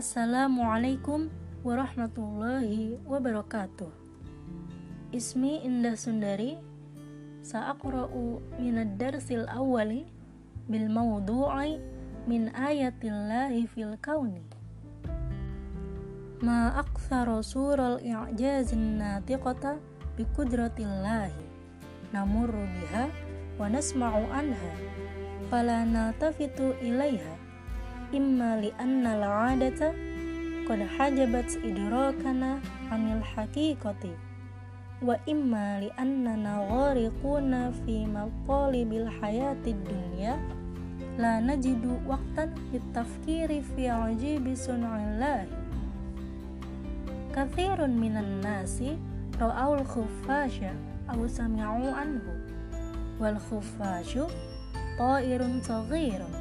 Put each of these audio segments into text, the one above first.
Assalamualaikum warahmatullahi wabarakatuh. Ismi Indah Sundari. Sa'aqra'u minad darsil awwali bil mawdu'i min ayatillahi fil kauni. Ma aktsara sural i'jazin natiqata bi qudratillahi. Namurru biha wa nasma'u anha fala naltafitu ilaiha imma li anna al-'adata qad hajabat idrakana 'anil haqiqati wa imma li annana ghariquna fi matalibil hayatid dunya la najidu waqtan litafkiri fi ajibi sun'illahi. Kathirun minan nasi ra'aul khuffasha aw sami'u anhu wal khuffashu ta'irun saghirun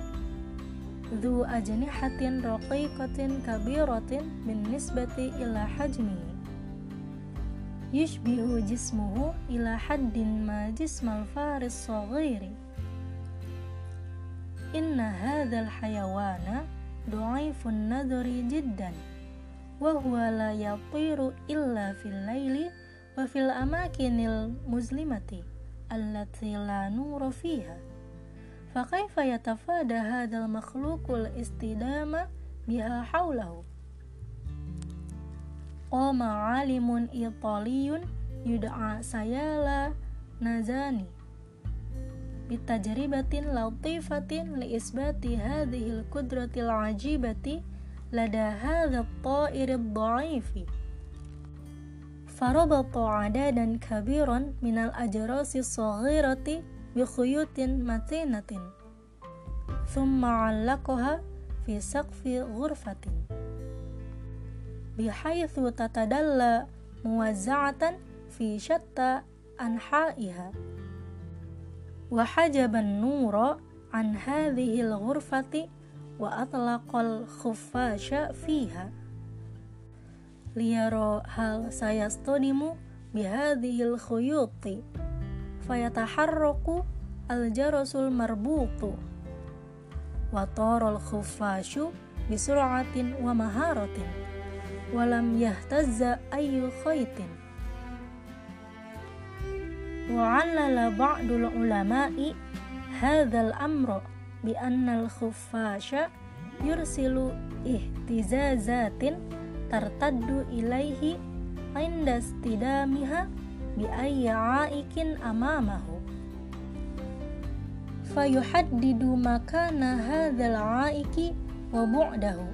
ذو أجنحة رقيقة كبيرة بالنسبة إلى حجمه. يشبه جسمه إلى حد ما جسم الفار الصغير. إن هذا الحيوان ضعيف النظر جدا وهو لا يطير إلا في الليل وفي الأماكن المظلمة التي لا نور فيها. fakaifa yatafada hadzal makhluqul istidama biha haulahu Qama alimun italiyun yud'a sayala nazani. Bitajribatin latifatin li isbati hadhil qudratil ajibati lada hadha ta'ir dha'ifi farabata adadan kabiran minal ajrasi saghirati bikhuyutin matinatin thumma allaqaha fi saqfi ghurfatin bihaitsu tatadalla muwazza'atan fi syatta anha'iha wa hajaban nura an hadhihi al-ghurfati wa atlaqal khuffasha fiha liyara hal sayastonimu bihadhihi al-khuyuti الخيوط فيتحرك الجرس المربوط وطار الخفاش بسرعة ومهارة ولم يهتز أي خيط وعلل بعض العلماء هذا الأمر بأن الخفاش يرسل اهتزازات ترتد إليه عند استدامها biayyi aikin amamahu. Fayuhaddidu makana hadzal aiki wa bu'dahu.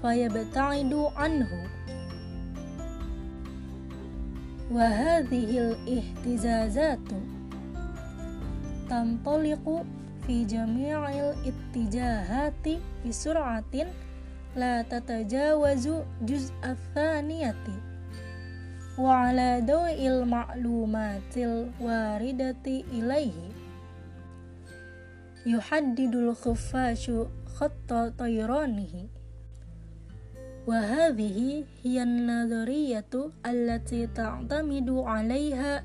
Fayabta'idu anhu. Wa hadhihi al-ihtizazatu tantaliqu fi jami'il ittijahati bi la tatajawazu juz'a thaniyati. وعلى ضوء المعلومات الواردة إليه. يحدد الخفاش خط طيرانه. وهذه هي النظرية التي تعتمد عليها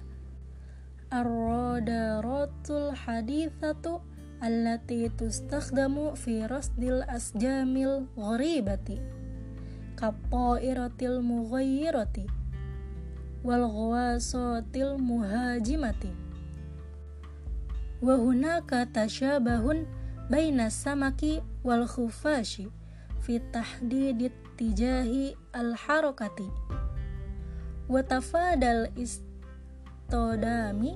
الرادارات الحديثة التي تستخدم في رصد الأسجام الغريبة كالطائرة المغيرة. wal ghawasatil muhajimati. Wa hunaka tashabahun baina samaki wal khufashi fi tahdidit tijahi al harakati. Wa tafadal istodami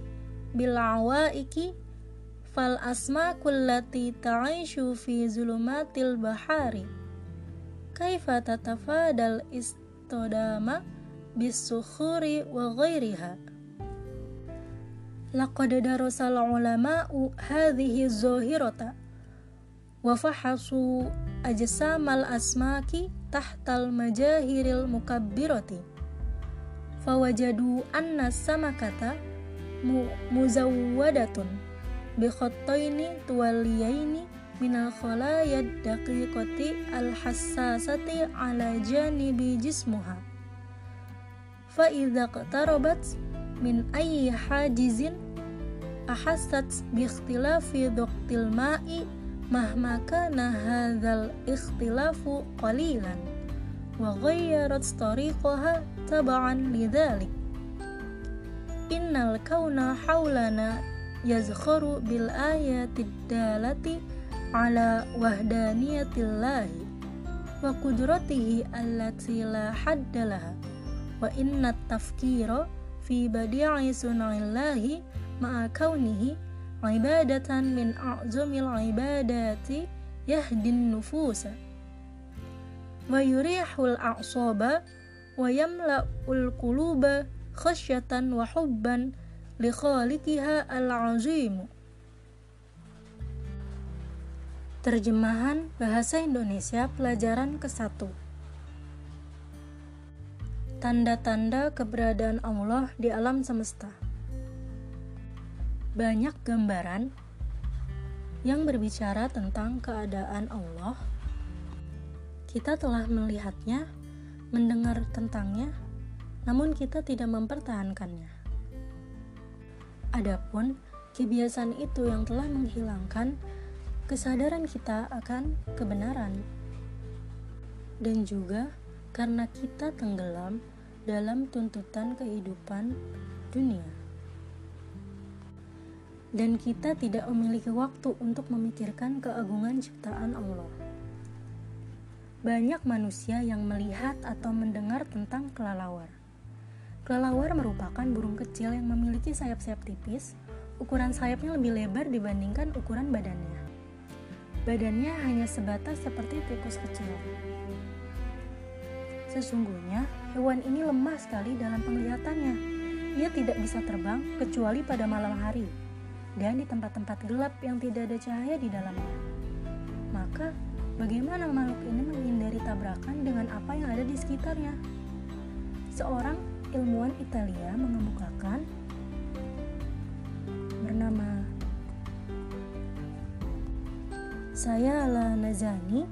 bil awaiki fal asmakul lati ta'ishu fi zulumatil bahari. Kaifa tatafadal istodama bisukhuri wa ghairiha. Laqad darasal ulama'u hadhihi zahirata wa fahasu ajsamal asmaki tahtal majahiril mukabbirati. Fawajadu anna samakata mu muzawwadatun bi khattaini tuwaliyaini minal khalayad daqiqati al hassasati ala janibi jismuha fa idza qtarabat min ayyi hajizin ahassat bi ikhtilafi duqtil mahma kana hadzal ikhtilafu qalilan wa ghayyarat tariqaha tab'an lidzalik innal kauna haulana yazkharu bil ayati ala wahdaniyatillahi wa qudratihi wa inna tafkira fi badi'i sun'illahi ma'a kaunihi ibadatan min a'zamil ibadati yahdin nufusa. Wa yurihul a'saba wa yamla'ul quluba khasyatan wa hubban li khaliqiha al-azim Terjemahan Bahasa Indonesia Pelajaran ke-1 Tanda-tanda keberadaan Allah di alam semesta banyak gambaran yang berbicara tentang keadaan Allah. Kita telah melihatnya, mendengar tentangnya, namun kita tidak mempertahankannya. Adapun kebiasaan itu yang telah menghilangkan kesadaran kita akan kebenaran, dan juga karena kita tenggelam dalam tuntutan kehidupan dunia dan kita tidak memiliki waktu untuk memikirkan keagungan ciptaan Allah. Banyak manusia yang melihat atau mendengar tentang kelelawar. Kelelawar merupakan burung kecil yang memiliki sayap-sayap tipis, ukuran sayapnya lebih lebar dibandingkan ukuran badannya. Badannya hanya sebatas seperti tikus kecil. Sesungguhnya, hewan ini lemah sekali dalam penglihatannya. Ia tidak bisa terbang kecuali pada malam hari dan di tempat-tempat gelap yang tidak ada cahaya di dalamnya. Maka, bagaimana makhluk ini menghindari tabrakan dengan apa yang ada di sekitarnya? Seorang ilmuwan Italia mengemukakan bernama saya ala Nazani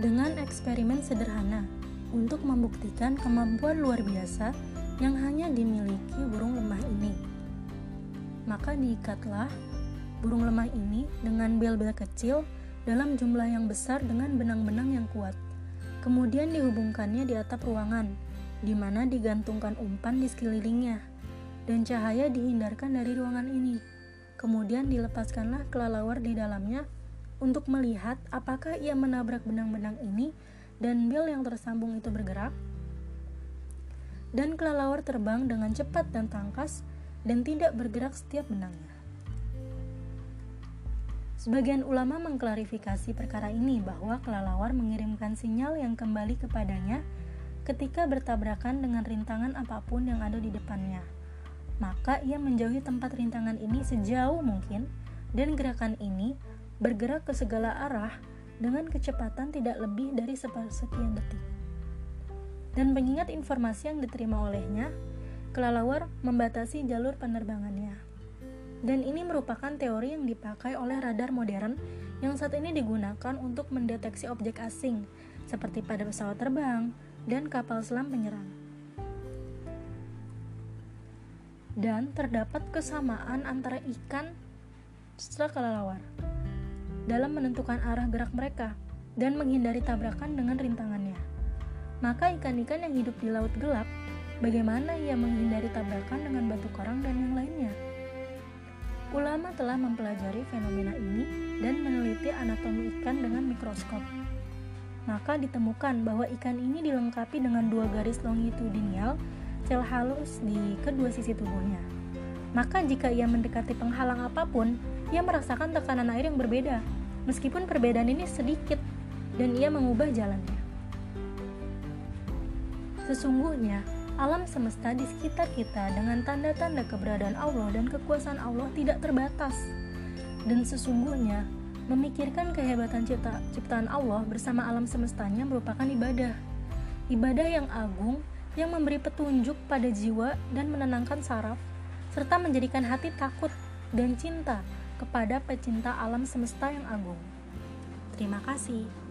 dengan eksperimen sederhana untuk membuktikan kemampuan luar biasa yang hanya dimiliki burung lemah ini maka diikatlah burung lemah ini dengan bel-bel kecil dalam jumlah yang besar dengan benang-benang yang kuat. Kemudian dihubungkannya di atap ruangan, di mana digantungkan umpan di sekelilingnya, dan cahaya dihindarkan dari ruangan ini. Kemudian dilepaskanlah kelelawar di dalamnya untuk melihat apakah ia menabrak benang-benang ini dan bel yang tersambung itu bergerak. Dan kelelawar terbang dengan cepat dan tangkas dan tidak bergerak setiap benangnya. Sebagian ulama mengklarifikasi perkara ini bahwa kelelawar mengirimkan sinyal yang kembali kepadanya ketika bertabrakan dengan rintangan apa pun yang ada di depannya. Maka ia menjauhi tempat rintangan ini sejauh mungkin dan gerakan ini bergerak ke segala arah dengan kecepatan tidak lebih dari sekian detik. Dan mengingat informasi yang diterima olehnya, kelelawar membatasi jalur penerbangannya. Dan ini merupakan teori yang dipakai oleh radar modern yang saat ini digunakan untuk mendeteksi objek asing, seperti pada pesawat terbang dan kapal selam penyerang. Dan terdapat kesamaan antara ikan serta kelelawar dalam menentukan arah gerak mereka dan menghindari tabrakan dengan rintangannya. Maka ikan-ikan yang hidup di laut gelap Bagaimana ia menghindari tabrakan dengan batu karang dan yang lainnya? Ulama telah mempelajari fenomena ini dan meneliti anatomi ikan dengan mikroskop. Maka ditemukan bahwa ikan ini dilengkapi dengan dua garis longitudinal sel halus di kedua sisi tubuhnya. Maka jika ia mendekati penghalang apa pun, ia merasakan tekanan air yang berbeda, meskipun perbedaan ini sedikit, dan ia mengubah jalannya. Sesungguhnya, alam semesta di sekitar kita dengan tanda-tanda keberadaan Allah dan kekuasaan Allah tidak terbatas. Dan sesungguhnya, memikirkan kehebatan cipta, ciptaan Allah bersama alam semestanya merupakan ibadah. Ibadah yang agung yang memberi petunjuk pada jiwa dan menenangkan saraf, serta menjadikan hati takut dan cinta kepada pecinta alam semesta yang agung. Terima kasih.